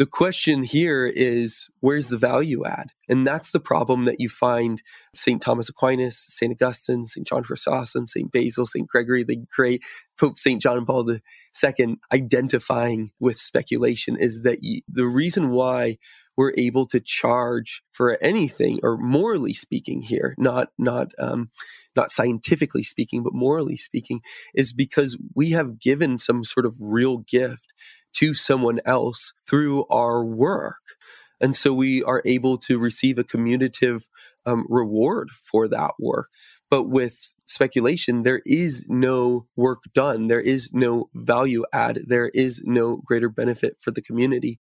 the question here is where's the value add? And that's the problem that you find St. Thomas Aquinas, St. Augustine, St. John Chrysostom, St. Basil, St. Gregory the Great, Pope St. John Paul II identifying with speculation is that you, the reason why we're able to charge for anything or morally speaking here not not um, not scientifically speaking but morally speaking is because we have given some sort of real gift to someone else through our work. And so we are able to receive a commutative um, reward for that work. But with speculation, there is no work done. There is no value add. There is no greater benefit for the community.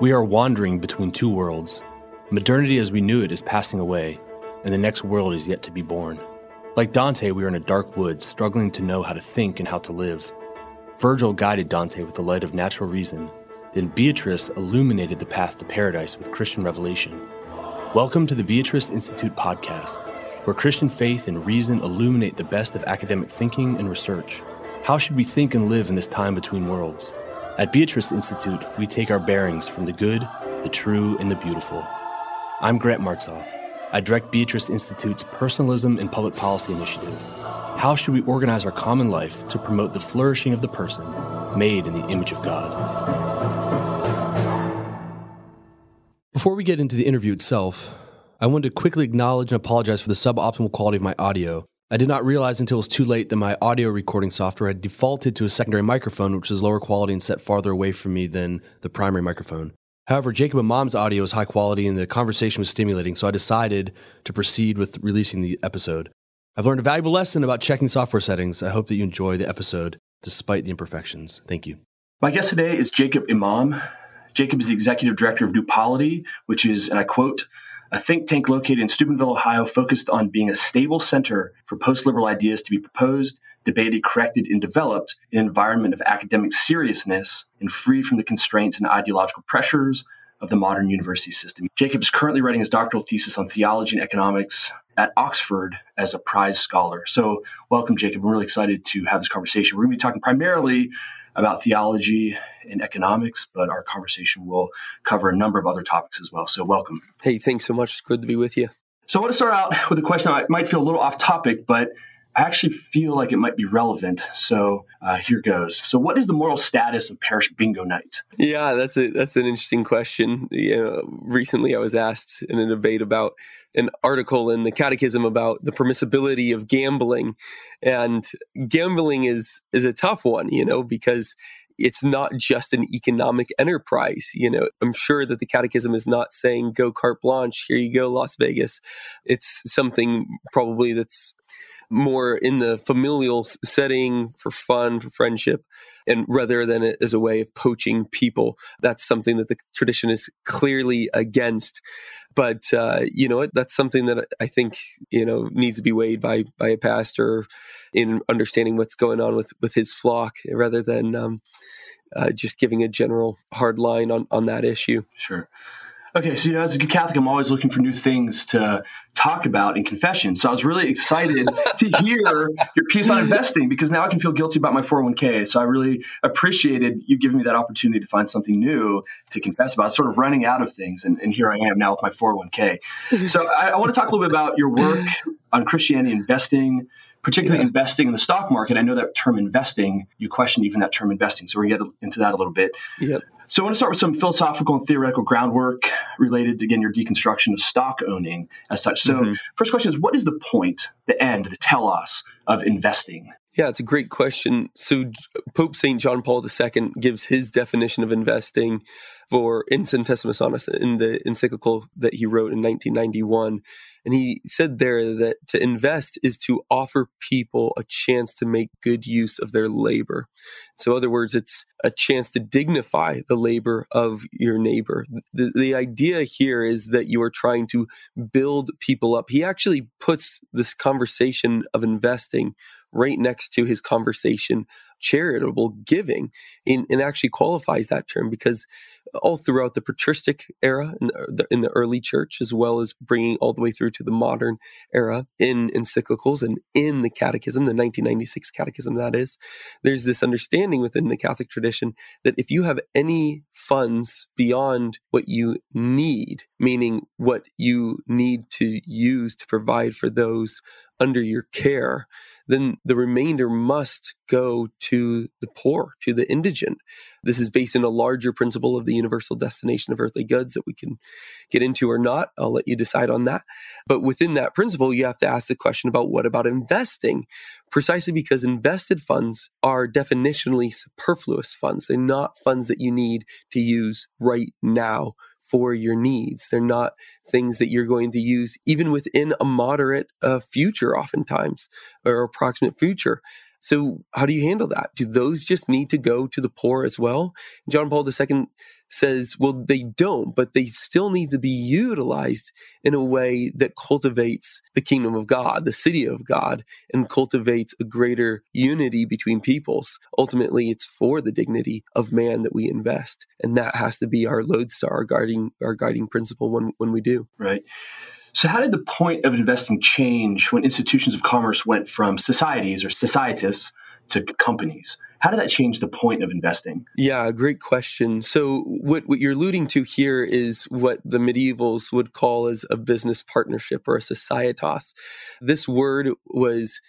We are wandering between two worlds. Modernity as we knew it is passing away, and the next world is yet to be born. Like Dante, we are in a dark woods, struggling to know how to think and how to live. Virgil guided Dante with the light of natural reason, then Beatrice illuminated the path to paradise with Christian revelation. Welcome to the Beatrice Institute podcast, where Christian faith and reason illuminate the best of academic thinking and research. How should we think and live in this time between worlds? At Beatrice Institute, we take our bearings from the good, the true, and the beautiful. I'm Grant Martsolf. I direct Beatrice Institute's Personalism and Public Policy Initiative. How should we organize our common life to promote the flourishing of the person made in the image of God? Before we get into the interview itself, I wanted to quickly acknowledge and apologize for the suboptimal quality of my audio. I did not realize until it was too late that my audio recording software had defaulted to a secondary microphone, which was lower quality and set farther away from me than the primary microphone. However, Jacob Imam's audio is high quality and the conversation was stimulating, so I decided to proceed with releasing the episode. I've learned a valuable lesson about checking software settings. I hope that you enjoy the episode despite the imperfections. Thank you. My guest today is Jacob Imam. Jacob is the executive director of New Polity, which is, and I quote, a think tank located in Steubenville, Ohio, focused on being a stable center for post liberal ideas to be proposed, debated, corrected, and developed in an environment of academic seriousness and free from the constraints and ideological pressures of the modern university system. Jacob is currently writing his doctoral thesis on theology and economics at Oxford as a prize scholar. So, welcome, Jacob. I'm really excited to have this conversation. We're going to be talking primarily about theology and economics, but our conversation will cover a number of other topics as well. So, welcome. Hey, thanks so much. It's good to be with you. So, I want to start out with a question that might feel a little off topic, but I actually feel like it might be relevant. So uh, here goes. So, what is the moral status of parish bingo night? Yeah, that's a that's an interesting question. You know, recently, I was asked in a debate about an article in the Catechism about the permissibility of gambling, and gambling is is a tough one. You know, because it's not just an economic enterprise. You know, I'm sure that the catechism is not saying go carte blanche, here you go, Las Vegas. It's something probably that's more in the familial setting for fun, for friendship, and rather than as a way of poaching people. That's something that the tradition is clearly against. But uh, you know, that's something that I think you know needs to be weighed by by a pastor in understanding what's going on with with his flock, rather than um, uh, just giving a general hard line on on that issue. Sure. Okay, so you know, as a good Catholic, I'm always looking for new things to talk about in confession. So I was really excited to hear your piece on investing because now I can feel guilty about my 401k. So I really appreciated you giving me that opportunity to find something new to confess about. sort of running out of things, and, and, here I am now with my 401k. So I, I want to talk a little bit about your work on Christianity investing particularly yeah. investing in the stock market. I know that term investing, you questioned even that term investing. So we're going to get into that a little bit. Yep. So I want to start with some philosophical and theoretical groundwork related to again your deconstruction of stock owning as such. So mm-hmm. first question is what is the point, the end, the telos of investing? Yeah, it's a great question. So Pope St. John Paul II gives his definition of investing for in Centesimus Annus in the encyclical that he wrote in 1991. And he said there that to invest is to offer people a chance to make good use of their labor. So, in other words, it's a chance to dignify the labor of your neighbor. The, the idea here is that you are trying to build people up. He actually puts this conversation of investing something right next to his conversation charitable giving and, and actually qualifies that term because uh, all throughout the patristic era in the, in the, early church, as well as bringing all the way through to the modern era in encyclicals and in the catechism, the 1996 catechism, that is, there's this understanding within the Catholic tradition that if you have any funds beyond what you need, meaning what you need to use to provide for those under your care, then the remainder must go to the poor, to the indigent. This is based in a larger principle of the universal destination of earthly goods that we can get into or not. I'll let you decide on that. But within that principle, you have to ask the question about what about investing? Precisely because invested funds are definitionally superfluous funds. They're not funds that you need to use right now for your needs. They're not things that you're going to use even within a moderate uh, future, oftentimes, or approximate future. So, how do you handle that? Do those just need to go to the poor as well? John Paul II says, well, they don't, but they still need to be utilized in a way that cultivates the kingdom of God, the city of God, and cultivates a greater unity between peoples. Ultimately, it's for the dignity of man that we invest. And that has to be our lodestar, our guiding, our guiding principle when, when we do. Right. So, how did the point of investing change when institutions of commerce went from societies or societies to companies? How did that change the point of investing? Yeah, great question. So, what, what you're alluding to here is what the medievals would call as a business partnership or a societas. This word was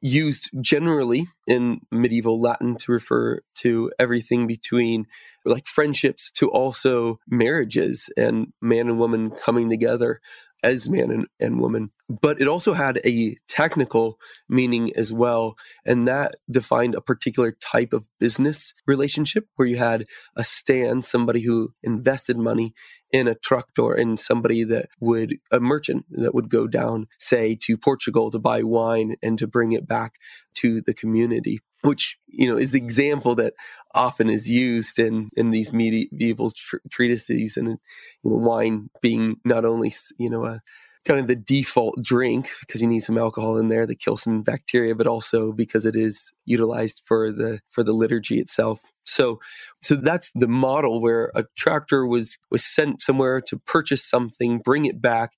used generally in medieval Latin to refer to everything between like friendships to also marriages and man and woman coming together as man and, and woman. But it also had a technical meaning as well. And that defined a particular type of business relationship where you had a stans, somebody who invested money in a tractator and somebody that would, a merchant that would go down, say, to Portugal to buy wine and to bring it back to the community which you know is the example that often is used in in these medieval tr- treatises and you know, wine being not only you know a kind of the default drink because you need some alcohol in there to kill some bacteria but also because it is utilized for the for the liturgy itself. So so that's the model where a tractator was was sent somewhere to purchase something bring it back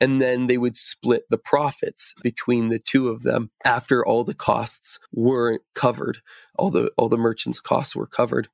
and then they would split the profits between the two of them after all the costs were covered all the all the merchants costs were covered.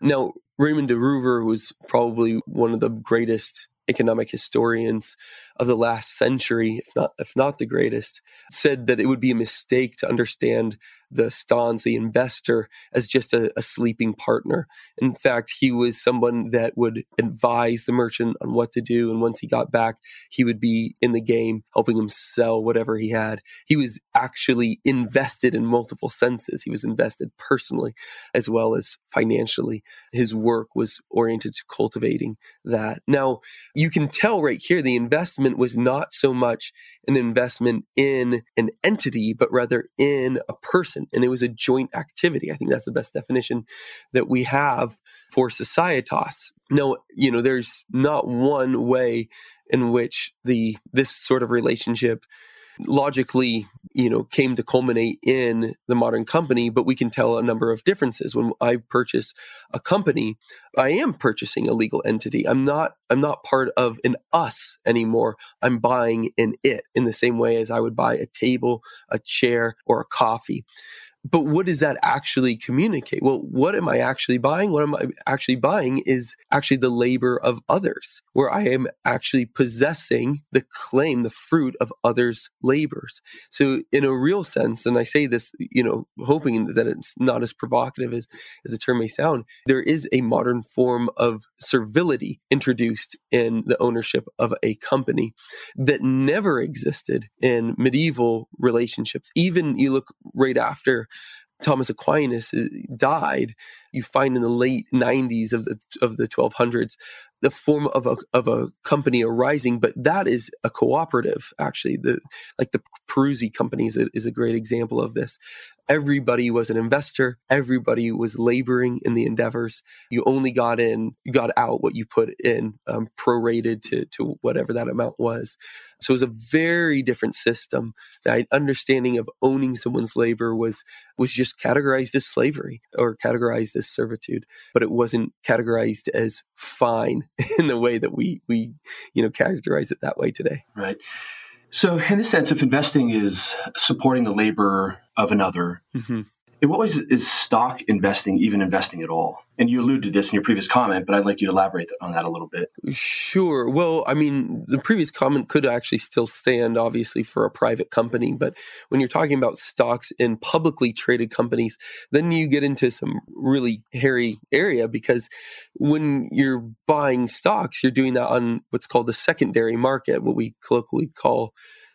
Now raymond de roover was probably one of the greatest economic historians of the last century, if not if not the greatest, said that it would be a mistake to understand the Stans, the investor, as just a, a, sleeping partner. In fact, he was someone that would advise the merchant on what to do. And once he got back, he would be in the game, helping him sell whatever he had. He was actually invested in multiple senses. He was invested personally as well as financially. His work was oriented to cultivating that. Now, you can tell right here the investment was not so much an investment in an entity, but rather in a person and it was a joint activity. I think that's the best definition that we have for societas. No, you know, there's not one way in which the this sort of relationship logically, you know, came to culminate in the modern company, but we can tell a number of differences. When I purchase a company, I am purchasing a legal entity. I'm not I'm not part of an us anymore. I'm buying an it in the same way as I would buy a table, a chair, or a coffee but what does that actually communicate? Well, what am I actually buying? What am I actually buying is actually the labor of others, where I am actually possessing the claim, the fruit of others' labors. So, in a real sense, and I say this, you know, hoping that it's not as provocative as, as the term may sound, there is a modern form of servility introduced in the ownership of a company that never existed in medieval relationships. Even you look right after Thomas Aquinas uh, died, you find in the late 90s of the of the 1200s the form of a of a company arising, but that is a cooperative. Actually, the like the Peruzzi company is a, is a great example of this. Everybody was an investor. Everybody was laboring in the endeavors. You only got in, you got out what you put in, um, prorated to to whatever that amount was. So it was a very different system. The understanding of owning someone's labor was was just categorized as slavery or categorized as servitude, but it wasn't categorized as fine in the way that we we you know characterize it that way today. Right. So, in the sense, if investing is supporting the labor of another, mm-hmm. In what ways is stock investing even investing at all? And you alluded to this in your previous comment, but I'd like you to elaborate on that a little bit. Sure. Well, I mean, the previous comment could actually still stand, obviously, for a private company. But when you're talking about stocks in publicly traded companies, then you get into some really hairy area because when you're buying stocks, you're doing that on what's called the secondary market, what we colloquially call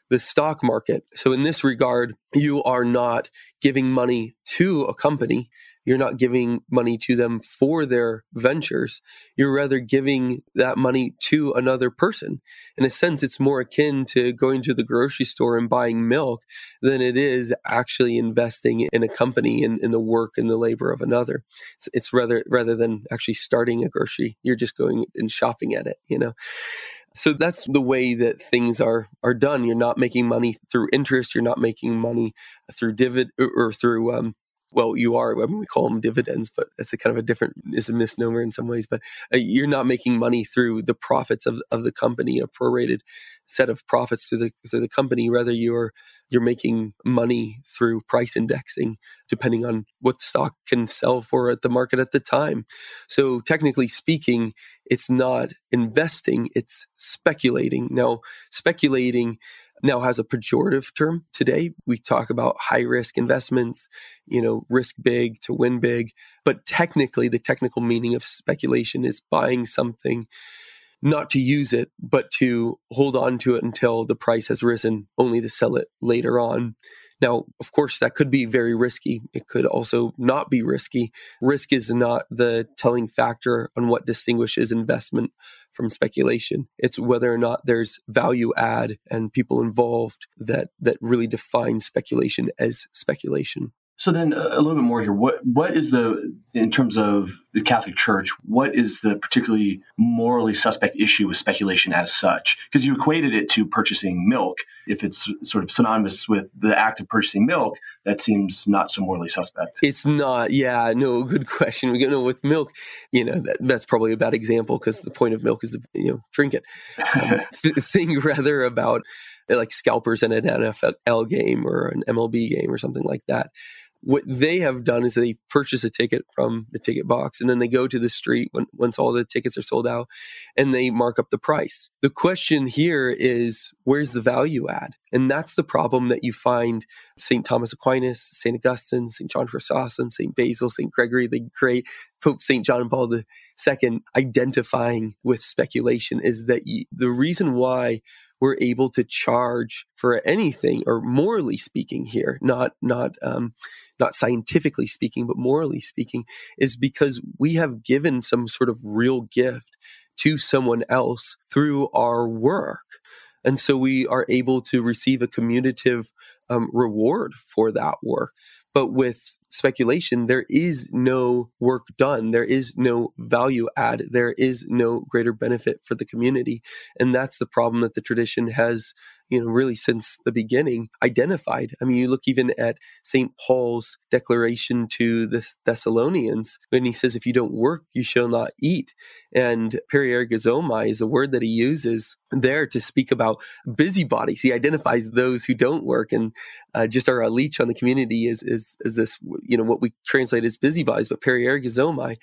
the stock market. So, in this regard, you are not giving money to a company. You're not giving money to them for their ventures. You're rather giving that money to another person. In a sense, it's more akin to going to the grocery store and buying milk than it is actually investing in a company and in, in, the work and the labor of another. It's, it's rather rather than actually starting a grocery. You're just going and shopping at it. You know. So that's the way that things are are done. You're not making money through interest. You're not making money through dividend or, through um, well, you are. I mean, we call them dividends, but it's a kind of a different, is a misnomer in some ways. But uh, you're not making money through the profits of, of the company, a prorated set of profits to the through the company. Rather, you're you're making money through price indexing, depending on what the stock can sell for at the market at the time. So, technically speaking, it's not investing; it's speculating. Now, speculating now has a pejorative term today. We talk about high risk investments, you know, risk big to win big. But technically, the technical meaning of speculation is buying something not to use it, but to hold on to it until the price has risen, only to sell it later on. Now, of course, that could be very risky. It could also not be risky. Risk is not the telling factor on what distinguishes investment from speculation. It's whether or not there's value add and people involved that that really define speculation as speculation. So then, uh, a little bit more here. What what is the in terms of the Catholic Church? What is the particularly morally suspect issue with speculation as such? Because you equated it to purchasing milk. If it's sort of synonymous with the act of purchasing milk, that seems not so morally suspect. It's not. Yeah. No. Good question. We know with milk, you know that, that's probably a bad example because the point of milk is to you know drink it. Um, th- think rather about like scalpers in an NFL game or an MLB game or something like that what they have done is they purchase a ticket from the ticket box and then they go to the street when, once all the tickets are sold out and they mark up the price. The question here is where's the value add? And that's the problem that you find St. Thomas Aquinas, St. Augustine, St. John Chrysostom, St. Basil, St. Gregory the Great, Pope St. John Paul II identifying with speculation is that you, the reason why we're able to charge for anything or morally speaking here not not um, not scientifically speaking but morally speaking is because we have given some sort of real gift to someone else through our work. And so we are able to receive a commutative um, reward for that work. But with speculation, there is no work done. There is no value add. There is no greater benefit for the community. And that's the problem that the tradition has you know, really since the beginning identified. I mean, you look even at St. Paul's declaration to the Thessalonians when he says, if you don't work, you shall not eat. And periergazomai is a word that he uses there to speak about busybodies. He identifies those who don't work. And uh, just a leech on the community is, is, is this, you know, what we translate as busybodies, but periergazomai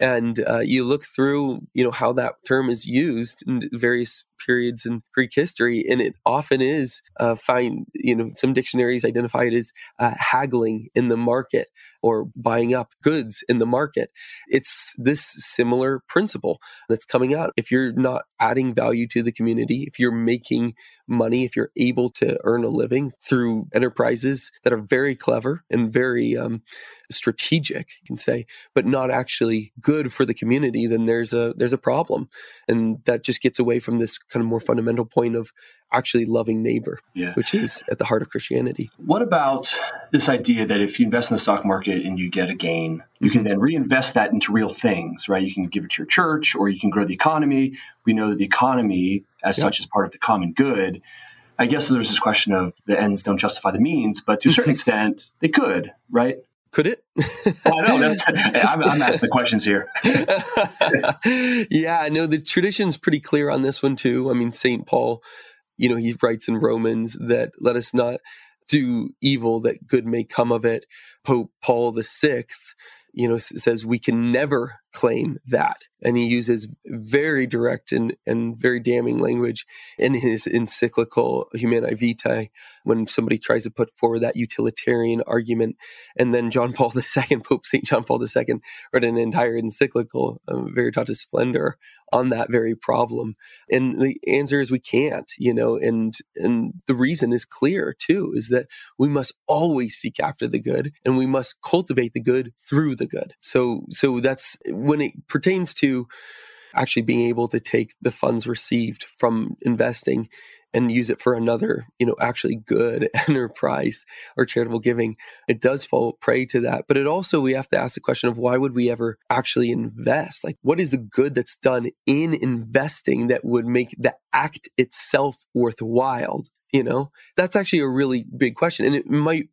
and uh, you look through you know how that term is used in various periods in Greek history, and it often is uh, find you know some dictionaries identify it as uh, haggling in the market or buying up goods in the market. It's this similar principle that's coming out. If you're not adding value to the community, if you're making money, if you're able to earn a living through enterprises that are very clever and very um, strategic, you can say, but not actually good for the community, then there's a there's a problem, and that just gets away from this kind of more fundamental point of actually loving neighbor, yeah. which is at the heart of Christianity. What about this idea that if you invest in the stock market and you get a gain, you can mm-hmm. then reinvest that into real things, right? You can give it to your church or you can grow the economy. We know that the economy, as such, is part of the common good. I guess there's this question of the ends don't justify the means, but to a certain extent, they could, right? Could it? I know that's. I'm, I'm asking the questions here. yeah, no, the tradition's pretty clear on this one too. I mean, Saint Paul, you know, he writes in Romans that let us not do evil that good may come of it. Pope Paul the Sixth, you know, says we can never claim that. And he uses very direct and, and very damning language in his encyclical Humanae Vitae when somebody tries to put forward that utilitarian argument. And then John Paul II, Pope St. John Paul II, wrote an entire encyclical, uh, Veritatis Splendor, on that very problem. And the answer is we can't, you know, and and the reason is clear too, is that we must always seek after the good and we must cultivate the good through the good. So so that's when it pertains to actually being able to take the funds received from investing and use it for another, you know, actually good enterprise or charitable giving, it does fall prey to that. But it also, we have to ask the question of why would we ever actually invest? Like, what is the good that's done in investing that would make the act itself worthwhile? You know, that's actually a really big question. And it might,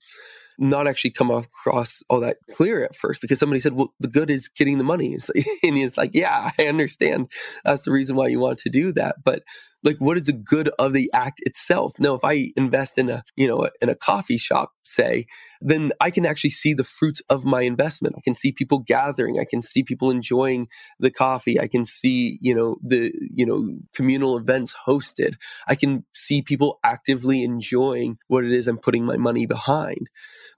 not actually come across all that clear at first because somebody said, well, the good is getting the money. and he's like, yeah, I understand. That's the reason why you want to do that. But like what is the good of the act itself? Now if i invest in a you know in a coffee shop say then i can actually see the fruits of my investment. I can see people gathering. I can see people enjoying the coffee. I can see you know the you know communal events hosted. I can see people actively enjoying what it is i'm putting my money behind.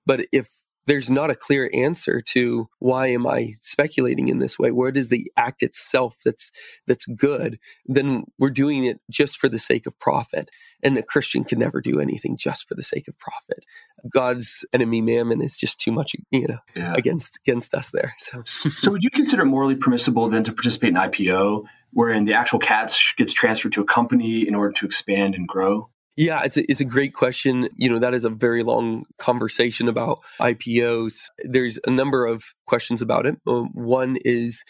But if there's not a clear answer to why am I speculating in this way? What is the act itself that's that's good? Then we're doing it just for the sake of profit. And a Christian can never do anything just for the sake of profit. God's enemy mammon is just too much, you know, yeah. against against us there. So So would you consider morally permissible then to participate in IPO wherein the actual cash gets transferred to a company in order to expand and grow? Yeah, it's a, it's a great question. You know, that is a very long conversation about IPOs. There's a number of questions about it. Um, one is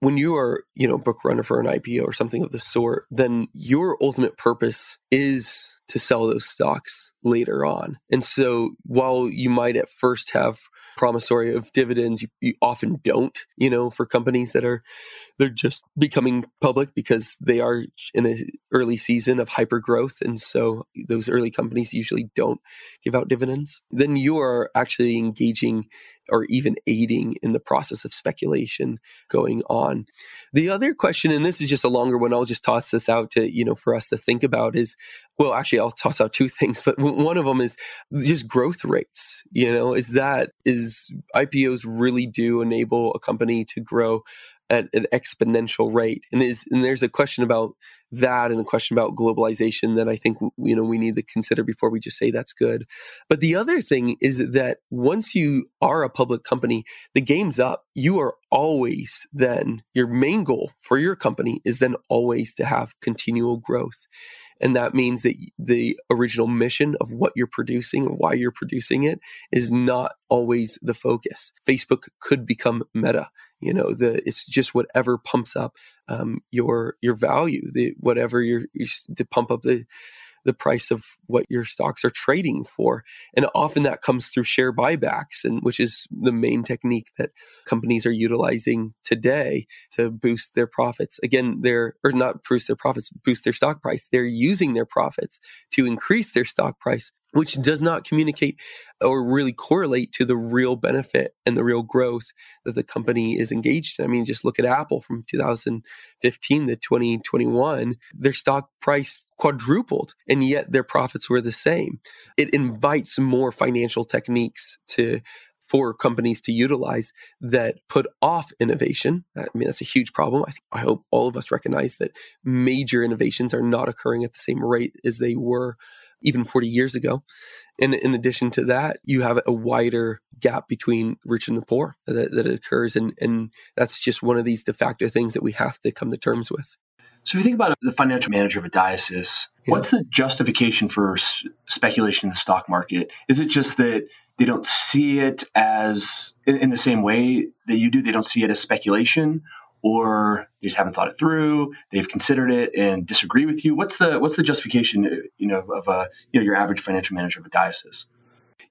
when you are, you know, book runner for an IPO or something of the sort, then your ultimate purpose is to sell those stocks later on. And so while you might at first have promissory of dividends you, you, often don't you know for companies that are they're just becoming public because they are in an early season of hyper growth and so those early companies usually don't give out dividends. Then you are actually engaging or even aiding in the process of speculation going on. The other question, and this is just a longer one, I'll just toss this out to, you know, for us to think about is, well, actually, I'll toss out two things, but one of them is just growth rates. You know, is that, is IPOs really do enable a company to grow at an exponential rate. And is and there's a question about that and a question about globalization that I think you know we need to consider before we just say that's good. But the other thing is that once you are a public company, the game's up. You are always then your main goal for your company is then always to have continual growth. And that means that the original mission of what you're producing and why you're producing it is not always the focus. Facebook could become meta. You know, the it's just whatever pumps up um, your your value, the whatever you're, you to pump up the the price of what your stocks are trading for. And often that comes through share buybacks, and which is the main technique that companies are utilizing today to boost their profits. Again, they're or not boost their profits, boost their stock price. They're using their profits to increase their stock price which does not communicate or really correlate to the real benefit and the real growth that the company is engaged in. I mean, just look at Apple from 2015 to 2021, their stock price quadrupled, and yet their profits were the same. It invites more financial techniques to for companies to utilize that put off innovation. I mean, that's a huge problem. I, think, I hope all of us recognize that major innovations are not occurring at the same rate as they were even 40 years ago. And in addition to that, you have a wider gap between rich and the poor that, that occurs. And, and that's just one of these de facto things that we have to come to terms with. So, if you think about the financial manager of a diocese, yeah. what's the justification for speculation in the stock market? Is it just that they don't see it as in, in the same way that you do? They don't see it as speculation, or they just haven't thought it through. They've considered it and disagree with you. What's the what's the justification, you know, of a you know your average financial manager of a diocese?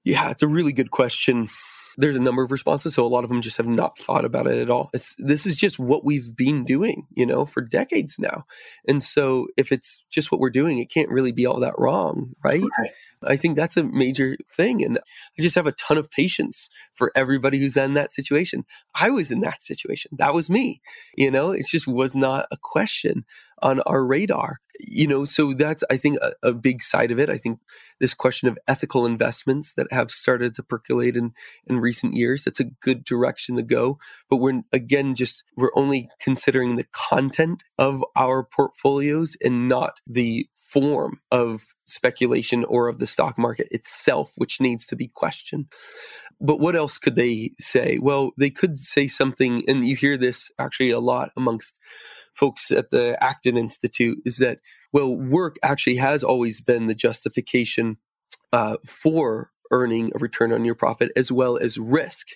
Yeah, it's a really good question there's a number of responses. So a lot of them just have not thought about it at all. It's this is just what we've been doing, you know, for decades now. And so if it's just what we're doing, it can't really be all that wrong, right? right. I think that's a major thing. And I just have a ton of patience for everybody who's in that situation. I was in that situation. That was me. You know, it just was not a question on our radar you know so that's i think a, a, big side of it. I think this question of ethical investments that have started to percolate in in recent years that's a good direction to go. But we're again just we're only considering the content of our portfolios and not the form of speculation or of the stock market itself which needs to be questioned but what else could they say well they could say something and you hear this actually a lot amongst folks at the Acton Institute is that, well, work actually has always been the justification uh, for earning a return on your profit as well as risk.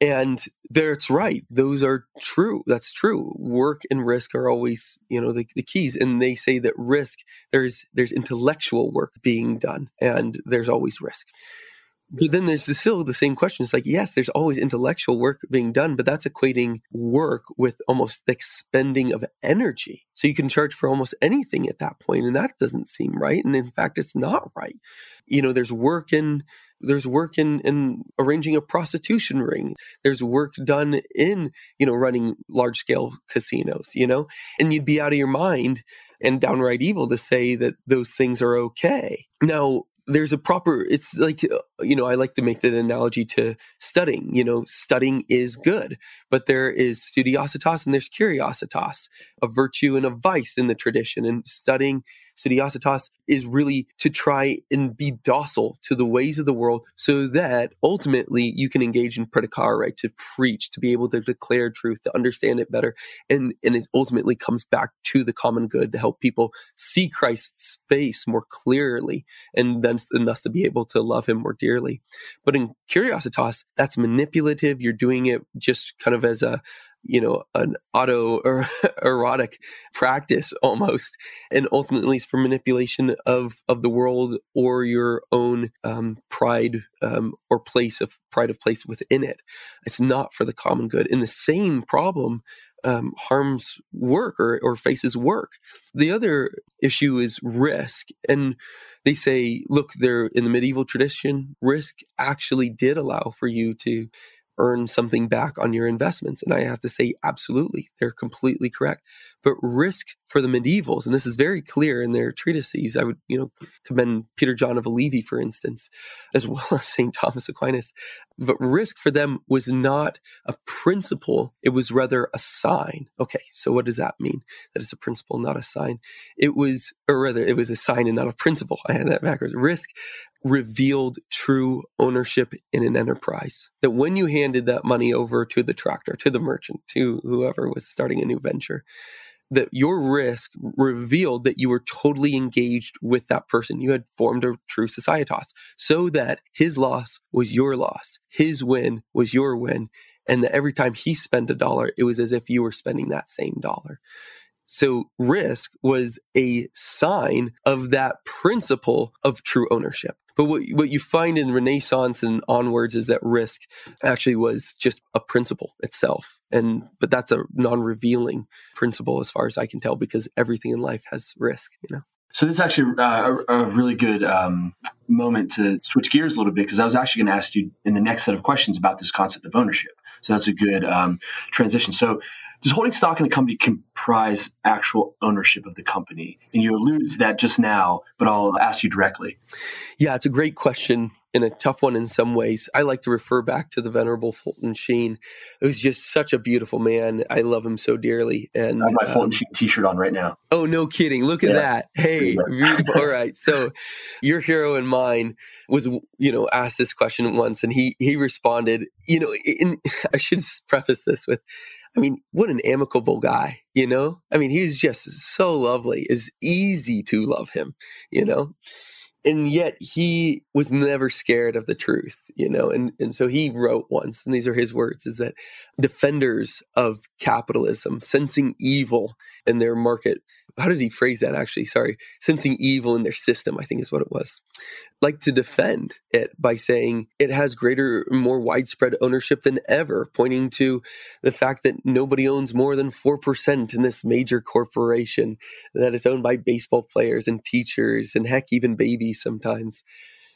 And that's right. Those are true. That's true. Work and risk are always, you know, the, the keys. And they say that risk, there's there's intellectual work being done and there's always risk. But then there's still the same question. It's like, yes, there's always intellectual work being done, but that's equating work with almost the expending of energy. So you can charge for almost anything at that point, and that doesn't seem right. And in fact, it's not right. You know, there's work in there's work in, in arranging a prostitution ring. There's work done in, you know, running large scale casinos, you know, and you'd be out of your mind and downright evil to say that those things are okay. Now, there's a proper it's like uh, you know i like to make the analogy to studying you know studying is good but there is studiositas and there's curiositas a virtue and a vice in the tradition and studying studiositas is really to try and be docile to the ways of the world so that ultimately you can engage in predicare, right? To preach, to be able to declare truth, to understand it better. And, and it ultimately comes back to the common good to help people see Christ's face more clearly and then and thus to be able to love him more dearly. But in curiositas, that's manipulative. You're doing it just kind of as a you know an auto or erotic practice almost. And ultimately it's for manipulation of of the world or your own um, pride um, or place of pride of place within it. It's not for the common good. And the same problem um, harms work or, or faces work the other issue is risk and they say look there in the medieval tradition risk actually did allow for you to earn something back on your investments. And I have to say, absolutely, they're completely correct. But risk for the medievals, and this is very clear in their treatises. I would, you know, commend Peter John Olivi, for instance, as well as St. Thomas Aquinas. But risk for them was not a principle, it was rather a sign. Okay, so what does that mean? That it's a principle, not a sign. It was, or rather, it was a sign and not a principle. I had that backwards. Risk revealed true ownership in an enterprise. That when you handed that money over to the tractator, to the merchant, to whoever was starting a new venture, that your risk revealed that you were totally engaged with that person. You had formed a true societas so that his loss was your loss, his win was your win. And that every time he spent a dollar, it was as if you were spending that same dollar. So risk was a sign of that principle of true ownership. But what what you find in Renaissance and onwards is that risk actually was just a principle itself. And but that's a non-revealing principle as far as I can tell because everything in life has risk, you know. So this is actually uh, a, a, really good um, moment to switch gears a little bit because I was actually going to ask you in the next set of questions about this concept of ownership. So that's a good um, transition. So does holding stock in a company comprise actual ownership of the company? And you alluded to that just now, but I'll ask you directly. Yeah, it's a great question and a tough one in some ways. I like to refer back to the Venerable Fulton Sheen. It was just such a beautiful man. I love him so dearly. And I have my Fulton um, Sheen T-shirt on right now. Oh, no kidding! Look at yeah. that. Hey, all right. So, your hero and mine was, you know, asked this question once, and he he responded. You know, in, I should preface this with, I mean, what an amicable guy, you know? I mean, he's just so lovely. It's easy to love him, you know? And yet he was never scared of the truth you know and and so he wrote once and these are his words is that defenders of capitalism sensing evil in their market how did he phrase that actually sorry sensing evil in their system i think is what it was like to defend it by saying it has greater, more widespread ownership than ever, pointing to the fact that nobody owns more than 4% in this major corporation, that it's owned by baseball players and teachers and heck, even babies sometimes.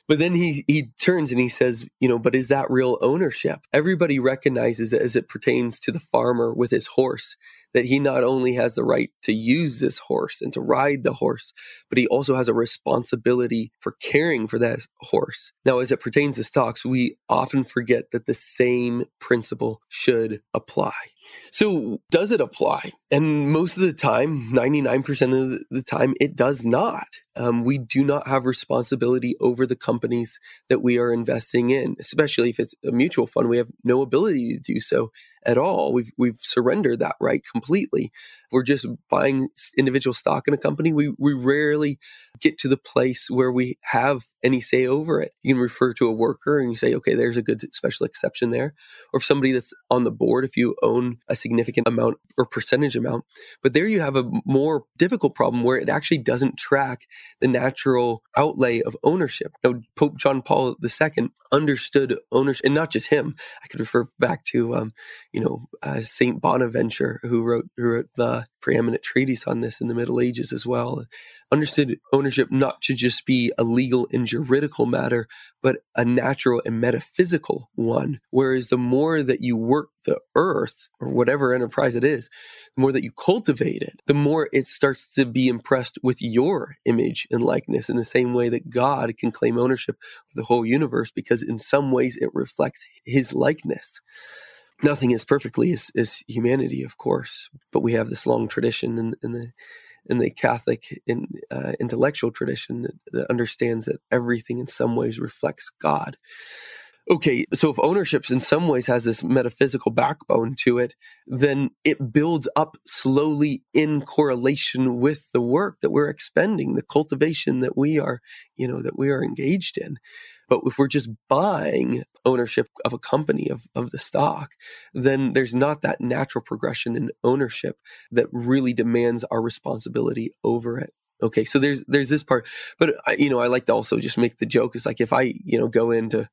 But then he he turns and he says, you know, but is that real ownership? Everybody recognizes it as it pertains to the farmer with his horse that he not only has the right to use this horse and to ride the horse, but he also has a responsibility for caring for that horse. Now, as it pertains to stocks, we often forget that the same principle should apply. So, does it apply? And most of the time, 99% of the time, it does not. Um, we do not have responsibility over the companies that we are investing in, especially if it's a mutual fund. We have no ability to do so at all. We've we've surrendered that right completely. we're just buying individual stock in a company. We we rarely get to the place where we have any say over it. You can refer to a worker and you say, okay, there's a good special exception there. Or if somebody that's on the board, if you own a significant amount or percentage amount. But there you have a more difficult problem where it actually doesn't track the natural outlay of ownership. Now, Pope John Paul II understood ownership, and not just him. I could refer back to, um, you know, uh, Saint Bonaventure, who wrote who wrote the preeminent treatise on this in the Middle Ages as well. Understood ownership not to just be a legal and juridical matter, but a natural and metaphysical one. Whereas the more that you work the earth or whatever enterprise it is, the more that you cultivate it, the more it starts to be impressed with your image and likeness in the same way that God can claim ownership of the whole universe because in some ways it reflects his likeness nothing is perfectly as, humanity, of course, but we have this long tradition in, in the in the Catholic in, uh, intellectual tradition that understands that everything in some ways reflects God. Okay, so if ownership in some ways has this metaphysical backbone to it, then it builds up slowly in correlation with the work that we're expending, the cultivation that we are, you know, that we are engaged in. But if we're just buying ownership of a company of, of the stock, then there's not that natural progression in ownership that really demands our responsibility over it. Okay, so there's there's this part, but you know I like to also just make the joke. It's like if I you know go into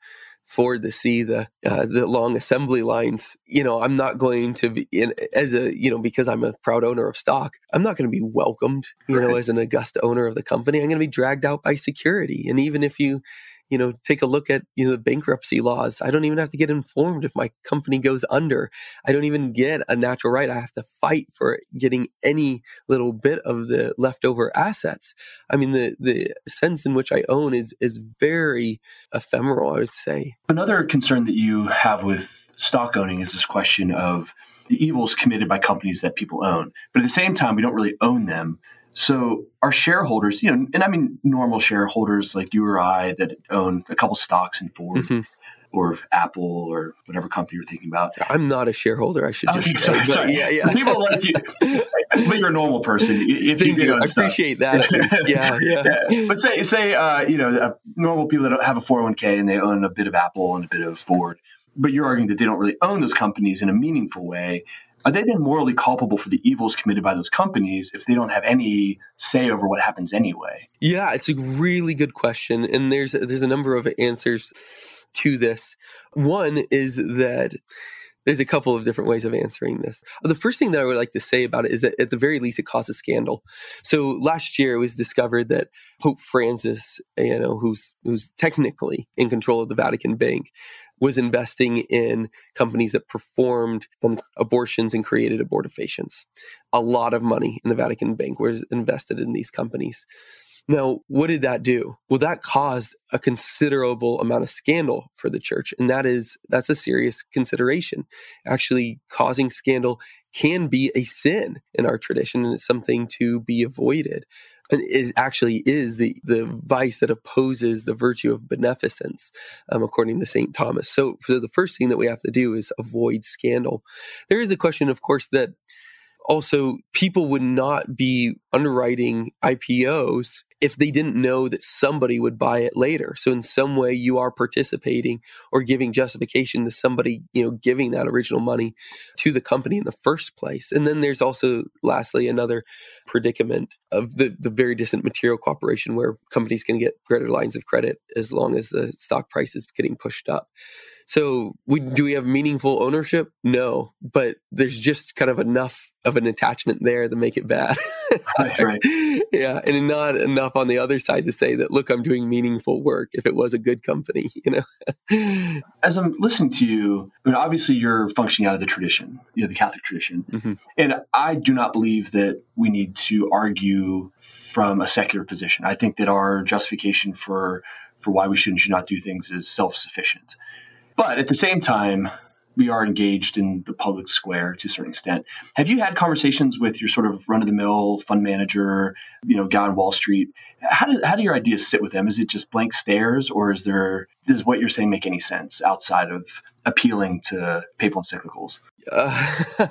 Ford to see the uh, the long assembly lines. You know, I'm not going to be in, as a you know because I'm a proud owner of stock. I'm not going to be welcomed. You right. know, as an august owner of the company, I'm going to be dragged out by security. And even if you you know, take a look at you know the bankruptcy laws. I don't even have to get informed if my company goes under. I don't even get a natural right. I have to fight for getting any little bit of the leftover assets. I mean, the the sense in which I own is is very ephemeral. I would say. Another concern that you have with stock owning is this question of the evils committed by companies that people own. But at the same time, we don't really own them. So our shareholders, you know, and I mean normal shareholders like you or I that own a couple stocks in Ford mm-hmm. or Apple or whatever company you're thinking about. I'm not a shareholder. I should just okay, sorry, sorry. Yeah, yeah. People like you, but you're a normal person. If Thank you, you I appreciate that. yeah, yeah, yeah. But say, say, uh, you know, uh, normal people that have a 401k and they own a bit of Apple and a bit of Ford but you're arguing that they don't really own those companies in a meaningful way are they then morally culpable for the evils committed by those companies if they don't have any say over what happens anyway? Yeah, it's a really good question, and there's there's a number of answers to this. One is that there's a couple of different ways of answering this. The first thing that I would like to say about it is that at the very least, it caused a scandal. So last year, it was discovered that Pope Francis, you know, who's who's technically in control of the Vatican Bank, was investing in companies that performed um, abortions and created abortifacients. A lot of money in the Vatican Bank was invested in these companies. Now, what did that do? Well, that caused a considerable amount of scandal for the church, and that is that's a serious consideration. Actually, causing scandal can be a sin in our tradition, and it's something to be avoided. And it actually is the the vice that opposes the virtue of beneficence, um, according to Saint Thomas. So, so the first thing that we have to do is avoid scandal. There is a question, of course, that also people would not be underwriting IPOs if they didn't know that somebody would buy it later. So in some way you are participating or giving justification to somebody, you know, giving that original money to the company in the first place. And then there's also lastly another predicament of the the very distant material cooperation where companies can get greater lines of credit as long as the stock price is getting pushed up. So we, do we have meaningful ownership? No, but there's just kind of enough of an attachment there to make it bad. right, right. Yeah, and not enough on the other side to say that look, I'm doing meaningful work. If it was a good company, you know. As I'm listening to you, I mean, obviously you're functioning out of the tradition, you know, the Catholic tradition, mm-hmm. and I do not believe that we need to argue from a secular position. I think that our justification for for why we should and should not do things is self sufficient. But at the same time, we are engaged in the public square to a certain extent. Have you had conversations with your sort of run of the mill fund manager, you know, guy on Wall Street? How do, how do your ideas sit with them? Is it just blank stares or is there, does what you're saying make any sense outside of appealing to papal encyclicals? Uh,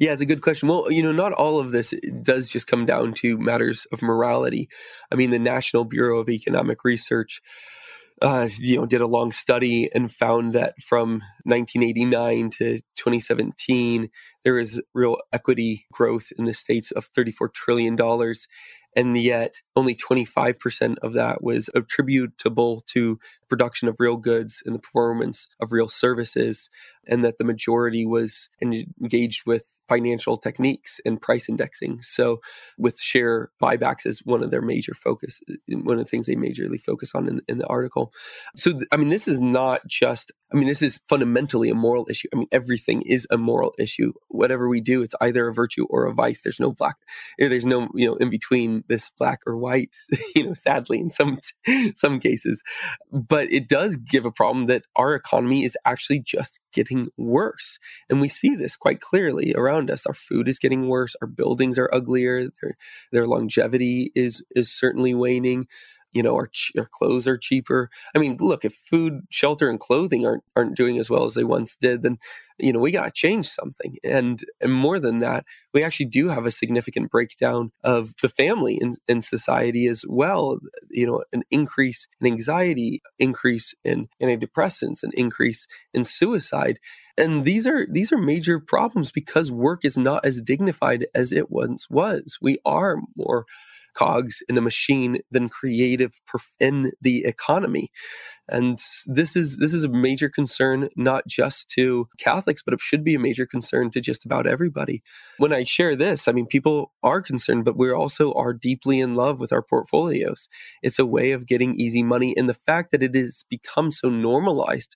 yeah, it's a good question. Well, you know, not all of this does just come down to matters of morality. I mean, the National Bureau of Economic Research uh, you know, did a long study and found that from 1989 to 2017, there is real equity growth in the states of 34 trillion dollars, and yet only 25% of that was attributable to production of real goods and the performance of real services, and that the majority was engaged with financial techniques and price indexing. So, with share buybacks as one of their major focus, one of the things they majorly focus on in, in the article. So, I mean, this is not just, I mean, this is fundamentally a moral issue. I mean, everything is a moral issue. Whatever we do, it's either a virtue or a vice. There's no black, eh, there's no, you know, in between this black or white, you know, sadly, in some, some cases. But it does give a problem that our economy is actually just getting worse. And we see this quite clearly around us. Our food is getting worse. Our buildings are uglier. Their, their longevity is, is certainly waning you know our, our clothes are cheaper. I mean look if food shelter and clothing aren't aren't doing as well as they once did then you know we got to change something. And and more than that we actually do have a significant breakdown of the family in, in society as well. You know an increase in anxiety increase in antidepressants an increase in suicide. And these are these are major problems because work is not as dignified as it once was. We are more cogs in a machine than creative in the economy. And this is this is a major concern not just to Catholics, but it should be a major concern to just about everybody. When I share this, I mean people are concerned, but we also are deeply in love with our portfolios. It's a way of getting easy money, and the fact that it has become so normalized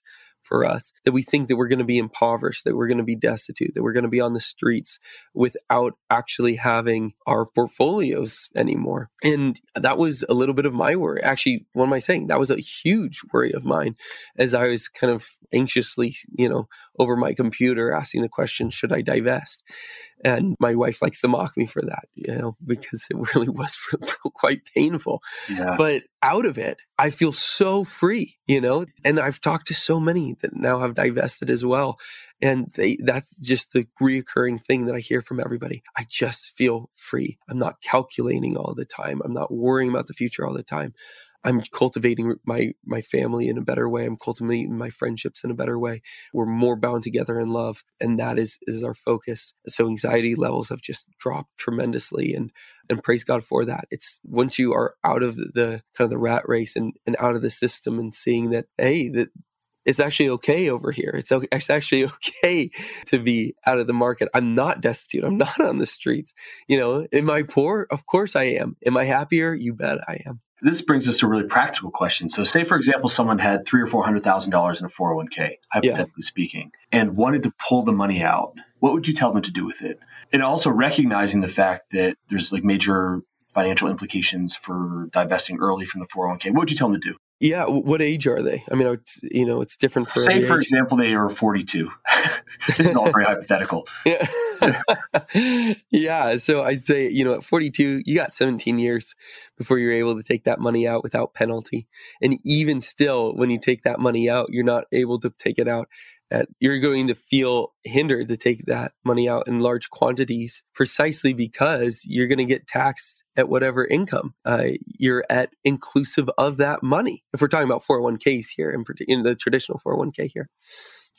for us that we think that we're going to be impoverished, that we're going to be destitute, that we're going to be on the streets without actually having our portfolios anymore. And that was a little bit of my worry. Actually, what am I saying? That was a huge worry of mine as I was kind of anxiously, you know, over my computer asking the question, should I divest? And my wife likes to mock me for that, you know, because it really was quite painful. Yeah. But out of it, I feel so free, you know, and I've talked to so many that now have divested as well. And they, that's just the reoccurring thing that I hear from everybody. I just feel free. I'm not calculating all the time. I'm not worrying about the future all the time. I'm cultivating my my family in a better way. I'm cultivating my friendships in a better way. We're more bound together in love, and that is is our focus. So anxiety levels have just dropped tremendously, and and praise God for that. It's once you are out of the, the kind of the rat race and and out of the system, and seeing that hey that it's actually okay over here. It's, it's actually okay to be out of the market. I'm not destitute. I'm not on the streets. You know, am I poor? Of course I am. Am I happier? You bet I am. This brings us to a really practical question. So, say for example, someone had three or four hundred thousand dollars in a four hundred oh one k, hypothetically yeah. speaking, and wanted to pull the money out. What would you tell them to do with it? And also recognizing the fact that there's like major financial implications for divesting early from the 401k. What would you tell them to do? Yeah, what age are they? I mean, you know, it's different for. Say, for age. example, they are 42. this is all very hypothetical. Yeah. yeah. So I say, you know, at 42, you got 17 years before you're able to take that money out without penalty. And even still, when you take that money out, you're not able to take it out that you're going to feel hindered to take that money out in large quantities precisely because you're going to get taxed at whatever income uh, you're at inclusive of that money. If we're talking about 401ks here in, in the traditional 401k here.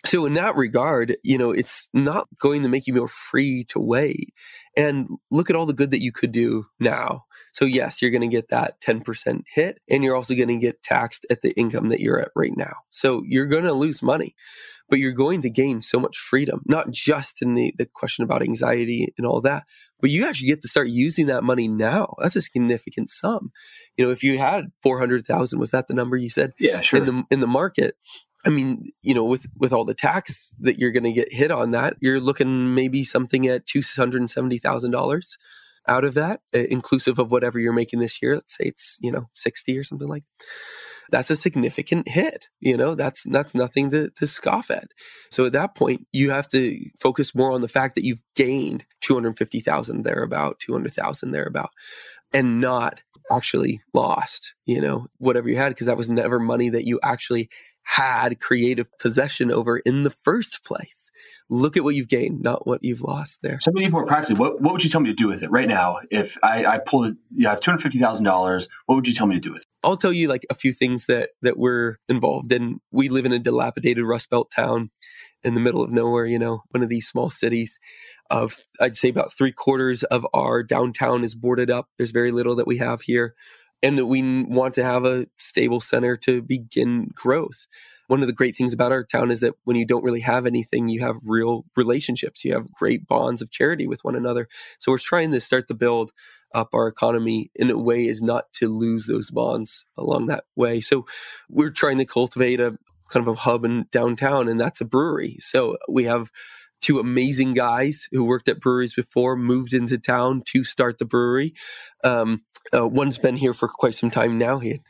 So in that regard you know it's not going to make you more free to wait. And look at all the good that you could do now. So yes you're going to get that 10% hit and you're also going to get taxed at the income that you're at right now. So you're going to lose money but you're going to gain so much freedom, not just in the, the question about anxiety and all that, but you actually get to start using that money now. That's a significant sum. You know, if you had 400,000, was that the number you said? Yeah, sure. In the, in the market, I mean, you know, with with all the tax that you're going to get hit on that, you're looking maybe something at two hundred and seventy thousand dollars out of that, inclusive of whatever you're making this year. Let's say it's you know sixty or something like. That that's a significant hit. You know, that's that's nothing to, to scoff at. So at that point, you have to focus more on the fact that you've gained 250,000 thereabout, 200,000 thereabout, and not actually lost, you know, whatever you had, because that was never money that you actually had creative possession over in the first place. Look at what you've gained, not what you've lost there. So, maybe more practically, what, what would you tell me to do with it right now? If I, I pull it, you have two hundred fifty thousand dollars, what would you tell me to do with it? I'll tell you like a few things that that we're involved in. We live in a dilapidated Rust Belt town in the middle of nowhere. You know, one of these small cities. Of I'd say about three quarters of our downtown is boarded up. There's very little that we have here and that we want to have a stable center to begin growth. One of the great things about our town is that when you don't really have anything, you have real relationships. You have great bonds of charity with one another. So we're trying to start to build up our economy in a way is not to lose those bonds along that way. So we're trying to cultivate a kind of a hub in downtown, and that's a brewery. So we have two amazing guys who worked at breweries before moved into town to start the brewery. Um, uh, one's been here for quite some time now. He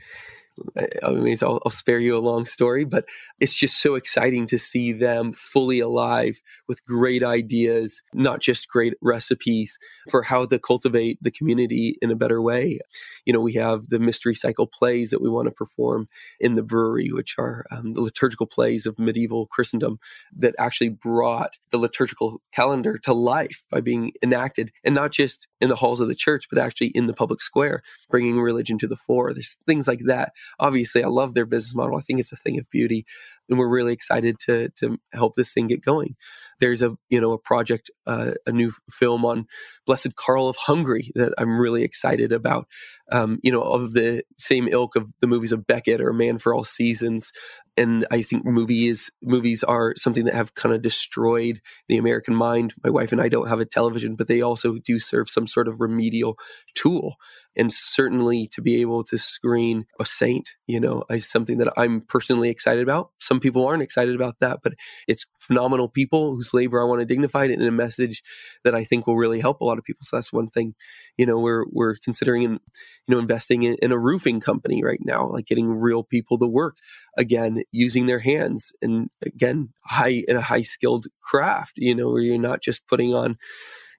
I mean, I'll, I'll, spare you a long story, but it's just so exciting to see them fully alive with great ideas, not just great recipes for how to cultivate the community in a better way. You know, we have the mystery cycle plays that we want to perform in the brewery, which are um, the liturgical plays of medieval Christendom that actually brought the liturgical calendar to life by being enacted, and not just in the halls of the church, but actually in the public square, bringing religion to the fore. There's things like that obviously I love their business model. I think it's a thing of beauty and we're really excited to to help this thing get going. There's a you know a project, uh, a new film on Blessed Karl of Hungary that I'm really excited about. Um, you know, of the same ilk of the movies of Becket or Man for All Seasons, and I think movies movies are something that have kind of destroyed the American mind. My wife and I don't have a television, but they also do serve some sort of remedial tool. And certainly to be able to screen a saint, you know, is something that I'm personally excited about. Some people aren't excited about that, but it's phenomenal people whose labor I want to dignify and a message that I think will really help a lot of people. So that's one thing. You know, we're we're considering in, you know investing in, in a roofing company right now, like getting real people to work again, using their hands, and again, high in a high skilled craft. You know, where you're not just putting on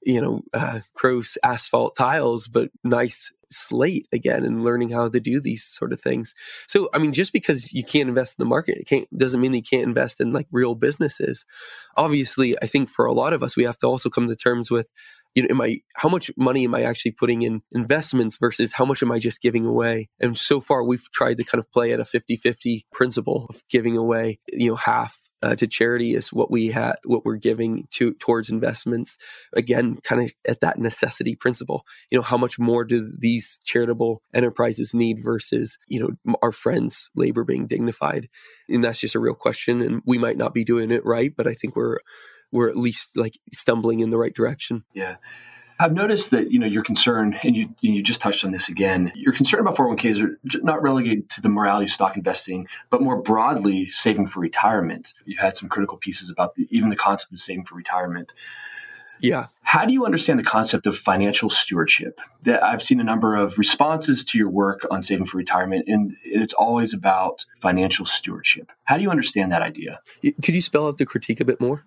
you know, uh, gross asphalt tiles, but nice slate again and learning how to do these sort of things. So, I mean, just because you can't invest in the market, it can't doesn't mean you can't invest in like real businesses. Obviously, I think for a lot of us, we have to also come to terms with, you know, am I how much money am I actually putting in investments versus how much am I just giving away? And so far, we've tried to kind of play at a 50-50 principle of giving away, you know, half uh, to charity is what we had, what we're giving to towards investments. Again, kind of at that necessity principle. You know, how much more do these charitable enterprises need versus you know our friends' labor being dignified? And that's just a real question. And we might not be doing it right, but I think we're we're at least like stumbling in the right direction. Yeah. I've noticed that you know your concern, and you you just touched on this again. Your concern about 401ks are not relegated to the morality of stock investing, but more broadly saving for retirement. You had some critical pieces about the, even the concept of saving for retirement. Yeah. How do you understand the concept of financial stewardship? That I've seen a number of responses to your work on saving for retirement, and it's always about financial stewardship. How do you understand that idea? Could you spell out the critique a bit more?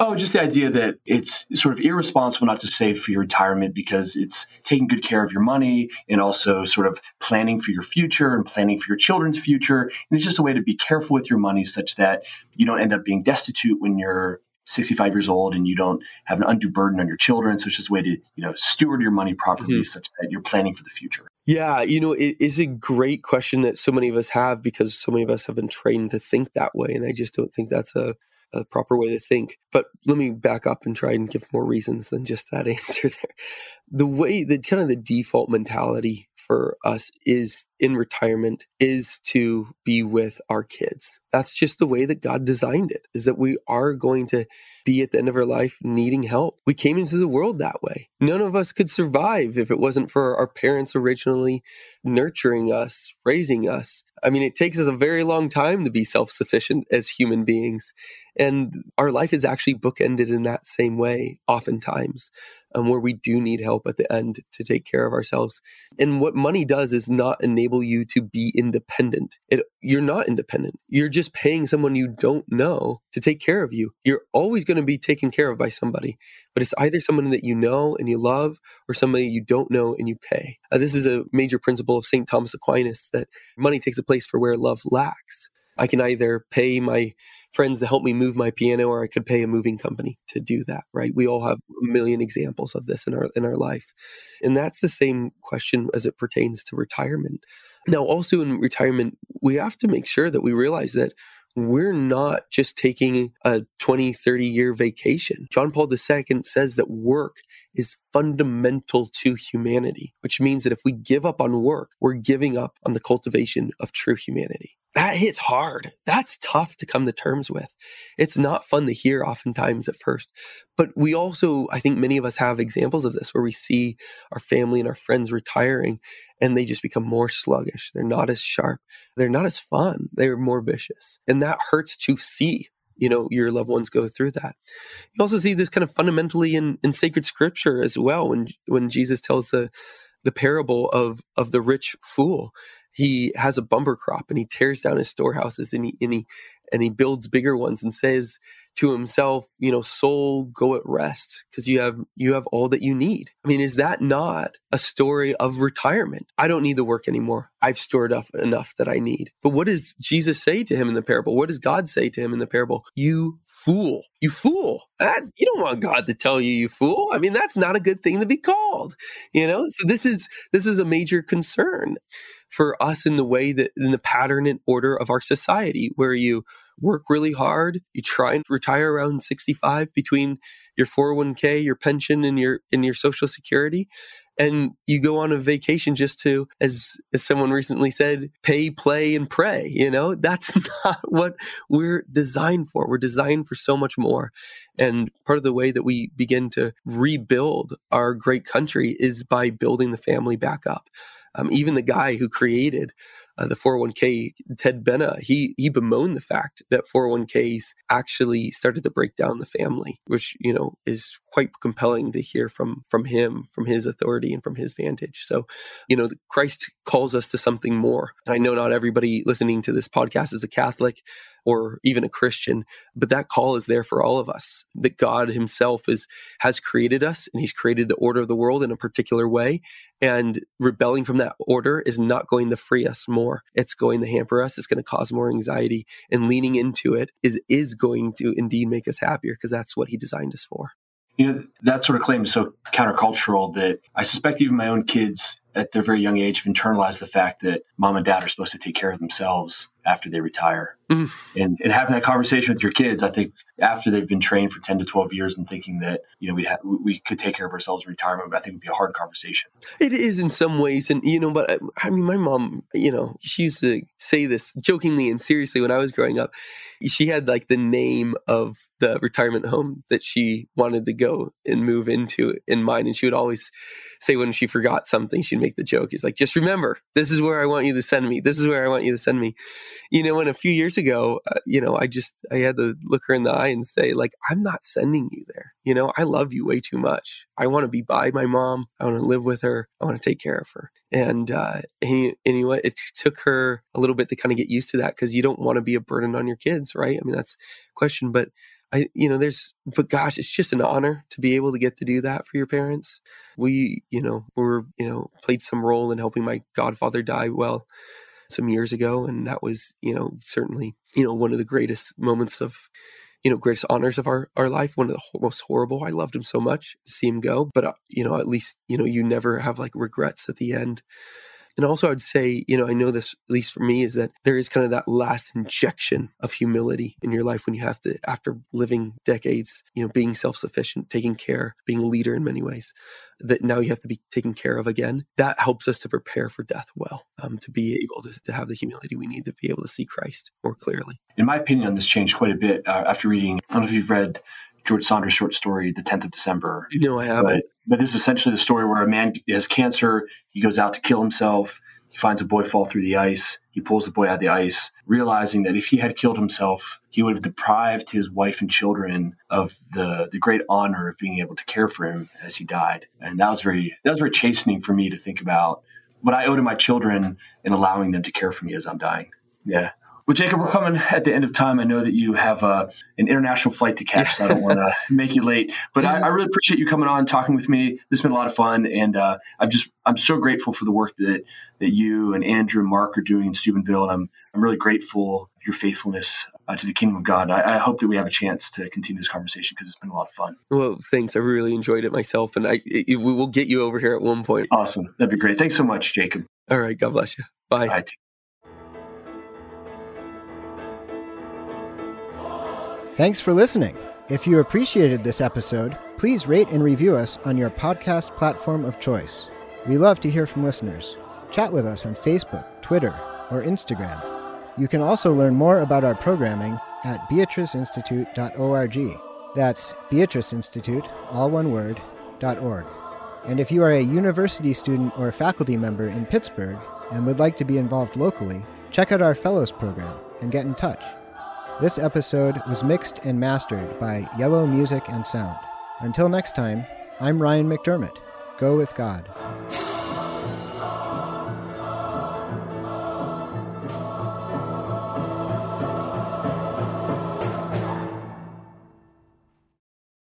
Oh, just the idea that it's sort of irresponsible not to save for your retirement because it's taking good care of your money and also sort of planning for your future and planning for your children's future. And it's just a way to be careful with your money such that you don't end up being destitute when you're 65 years old and you don't have an undue burden on your children. So it's just a way to, you know, steward your money properly mm-hmm. such that you're planning for the future. Yeah, you know, it is a great question that so many of us have because so many of us have been trained to think that way. And I just don't think that's a, a proper way to think. But let me back up and try and give more reasons than just that answer there. The way that kind of the default mentality for us is in retirement is to be with our kids. That's just the way that God designed it, is that we are going to be at the end of our life needing help. We came into the world that way. None of us could survive if it wasn't for our parents originally nurturing us, raising us. I mean, it takes us a very long time to be self sufficient as human beings. And our life is actually bookended in that same way, oftentimes, um, where we do need help at the end to take care of ourselves. And what money does is not enable you to be independent. It, you're not independent. You're just paying someone you don't know to take care of you. You're always going to be taken care of by somebody, but it's either someone that you know and you love or somebody you don't know and you pay. Uh, this is a major principle of St. Thomas Aquinas that money takes a place for where love lacks. I can either pay my friends to help me move my piano or I could pay a moving company to do that, right? We all have a million examples of this in our in our life. And that's the same question as it pertains to retirement. Now also in retirement, we have to make sure that we realize that we're not just taking a 20, 30 year vacation. John Paul II says that work is fundamental to humanity, which means that if we give up on work, we're giving up on the cultivation of true humanity that hits hard. That's tough to come to terms with. It's not fun to hear oftentimes at first. But we also, I think many of us have examples of this where we see our family and our friends retiring and they just become more sluggish. They're not as sharp. They're not as fun. They're more vicious. And that hurts to see you know your loved ones go through that. You also see this kind of fundamentally in in sacred scripture as well when when jesus tells the the parable of of the rich fool. He has a bumper crop and he tears down his storehouses and he and he and he builds bigger ones and says to himself, you know, soul, go at rest because you have you have all that you need. I mean, is that not a story of retirement? I don't need the work anymore. I've stored up enough that I need. But what does Jesus say to him in the parable? What does God say to him in the parable? You fool. You fool. That, you don't want God to tell you you fool. I mean, that's not a good thing to be called. You know? So this is this is a major concern for us in the way that in the pattern and order of our society where you work really hard. You try and retire around 65 between your 401k your pension and your and your social security and you go on a vacation just to as as someone recently said pay play and pray you know? That's not what we're designed for. We're designed for so much more and part of the way that we begin to rebuild our great country is by building the family back up. Um, even the guy who created uh, the 401k, Ted Benna, he he bemoaned the fact that 401ks actually started to break down the family, which you know is quite compelling to hear from from him, from his authority and from his vantage. So, you know, Christ calls us to something more. And I know not everybody listening to this podcast is a Catholic or even a Christian, but that call is there for all of us. That God himself is has created us and he's created the order of the world in a particular way and rebelling from that order is not going to free us more. It's going to hamper us, it's going to cause more anxiety and leaning into it is is going to indeed make us happier because that's what he designed us for. You know, that sort of claim is so countercultural that I suspect even my own kids at their very young age have internalized the fact that mom and dad are supposed to take care of themselves after they retire. Mm. And, and having that conversation with your kids, I think after they've been trained for 10 to 12 years and thinking that, you know, we ha- we could take care of ourselves in retirement, but I think it would be a hard conversation. It is in some ways. And, you know, but I, I mean, my mom, you know, she used to say this jokingly and seriously when I was growing up. She had like the name of the retirement home that she wanted to go and move into in mind. And she would always say when she forgot something, she'd make the joke. He's like, just remember, this is where I want you to send me. This is where I want you to send me. You know, and a few years ago, uh, you know, I just, I had to look her in the eye and say, like, I'm not sending you there. You know, I love you way too much. I want to be by my mom. I want to live with her. I want to take care of her. And, uh, and anyway, it took her a little bit to kind of get used to that because you don't want to be a burden on your kids, right? I mean, that's question, but I, you know, there's, but gosh, it's just an honor to be able to get to do that for your parents. We, you know, were, you know, played some role in helping my godfather die well some years ago. And that was, you know, certainly, you know, one of the greatest moments of, you know, greatest honors of our, our life. One of the most horrible. I loved him so much to see him go, but, uh, you know, at least, you know, you never have like regrets at the end. And also, I'd say, you know, I know this, at least for me, is that there is kind of that last injection of humility in your life when you have to, after living decades, you know, being self sufficient, taking care, being a leader in many ways, that now you have to be taken care of again. That helps us to prepare for death well, um, to be able to, to have the humility we need to be able to see Christ more clearly. In my opinion, this changed quite a bit uh, after reading, I don't know if you've read George Saunders' short story, The 10th of December. No, I haven't. But, but this is essentially the story where a man has cancer. He goes out to kill himself. He finds a boy fall through the ice. He pulls the boy out of the ice, realizing that if he had killed himself, he would have deprived his wife and children of the, the great honor of being able to care for him as he died. And that was very that was very chastening for me to think about what I owe to my children in allowing them to care for me as I'm dying. Yeah. Well, Jacob, we're coming at the end of time. I know that you have uh, an international flight to catch, so I don't want to make you late. But I, I, really appreciate you coming on, talking with me. This has been a lot of fun, and uh, I'm just I'm so grateful for the work that that you and Andrew and Mark are doing in Steubenville, and I'm I'm really grateful for your faithfulness uh, to the kingdom of God. I, I, hope that we have a chance to continue this conversation because it's been a lot of fun. Well, thanks. I really enjoyed it myself, and I it, we will get you over here at one point. Awesome, that'd be great. Thanks so much, Jacob. All right, God bless you. Bye. Bye. Thanks for listening. If you appreciated this episode, please rate and review us on your podcast platform of choice. We love to hear from listeners. Chat with us on Facebook, Twitter, or Instagram. You can also learn more about our programming at beatriceinstitute.org. That's Beatrice Institute, all one word, .org. And if you are a university student or faculty member in Pittsburgh and would like to be involved locally, check out our Fellows program and get in touch. This episode was mixed and mastered by Yellow Music and Sound. Until next time, I'm Ryan McDermott. Go with God.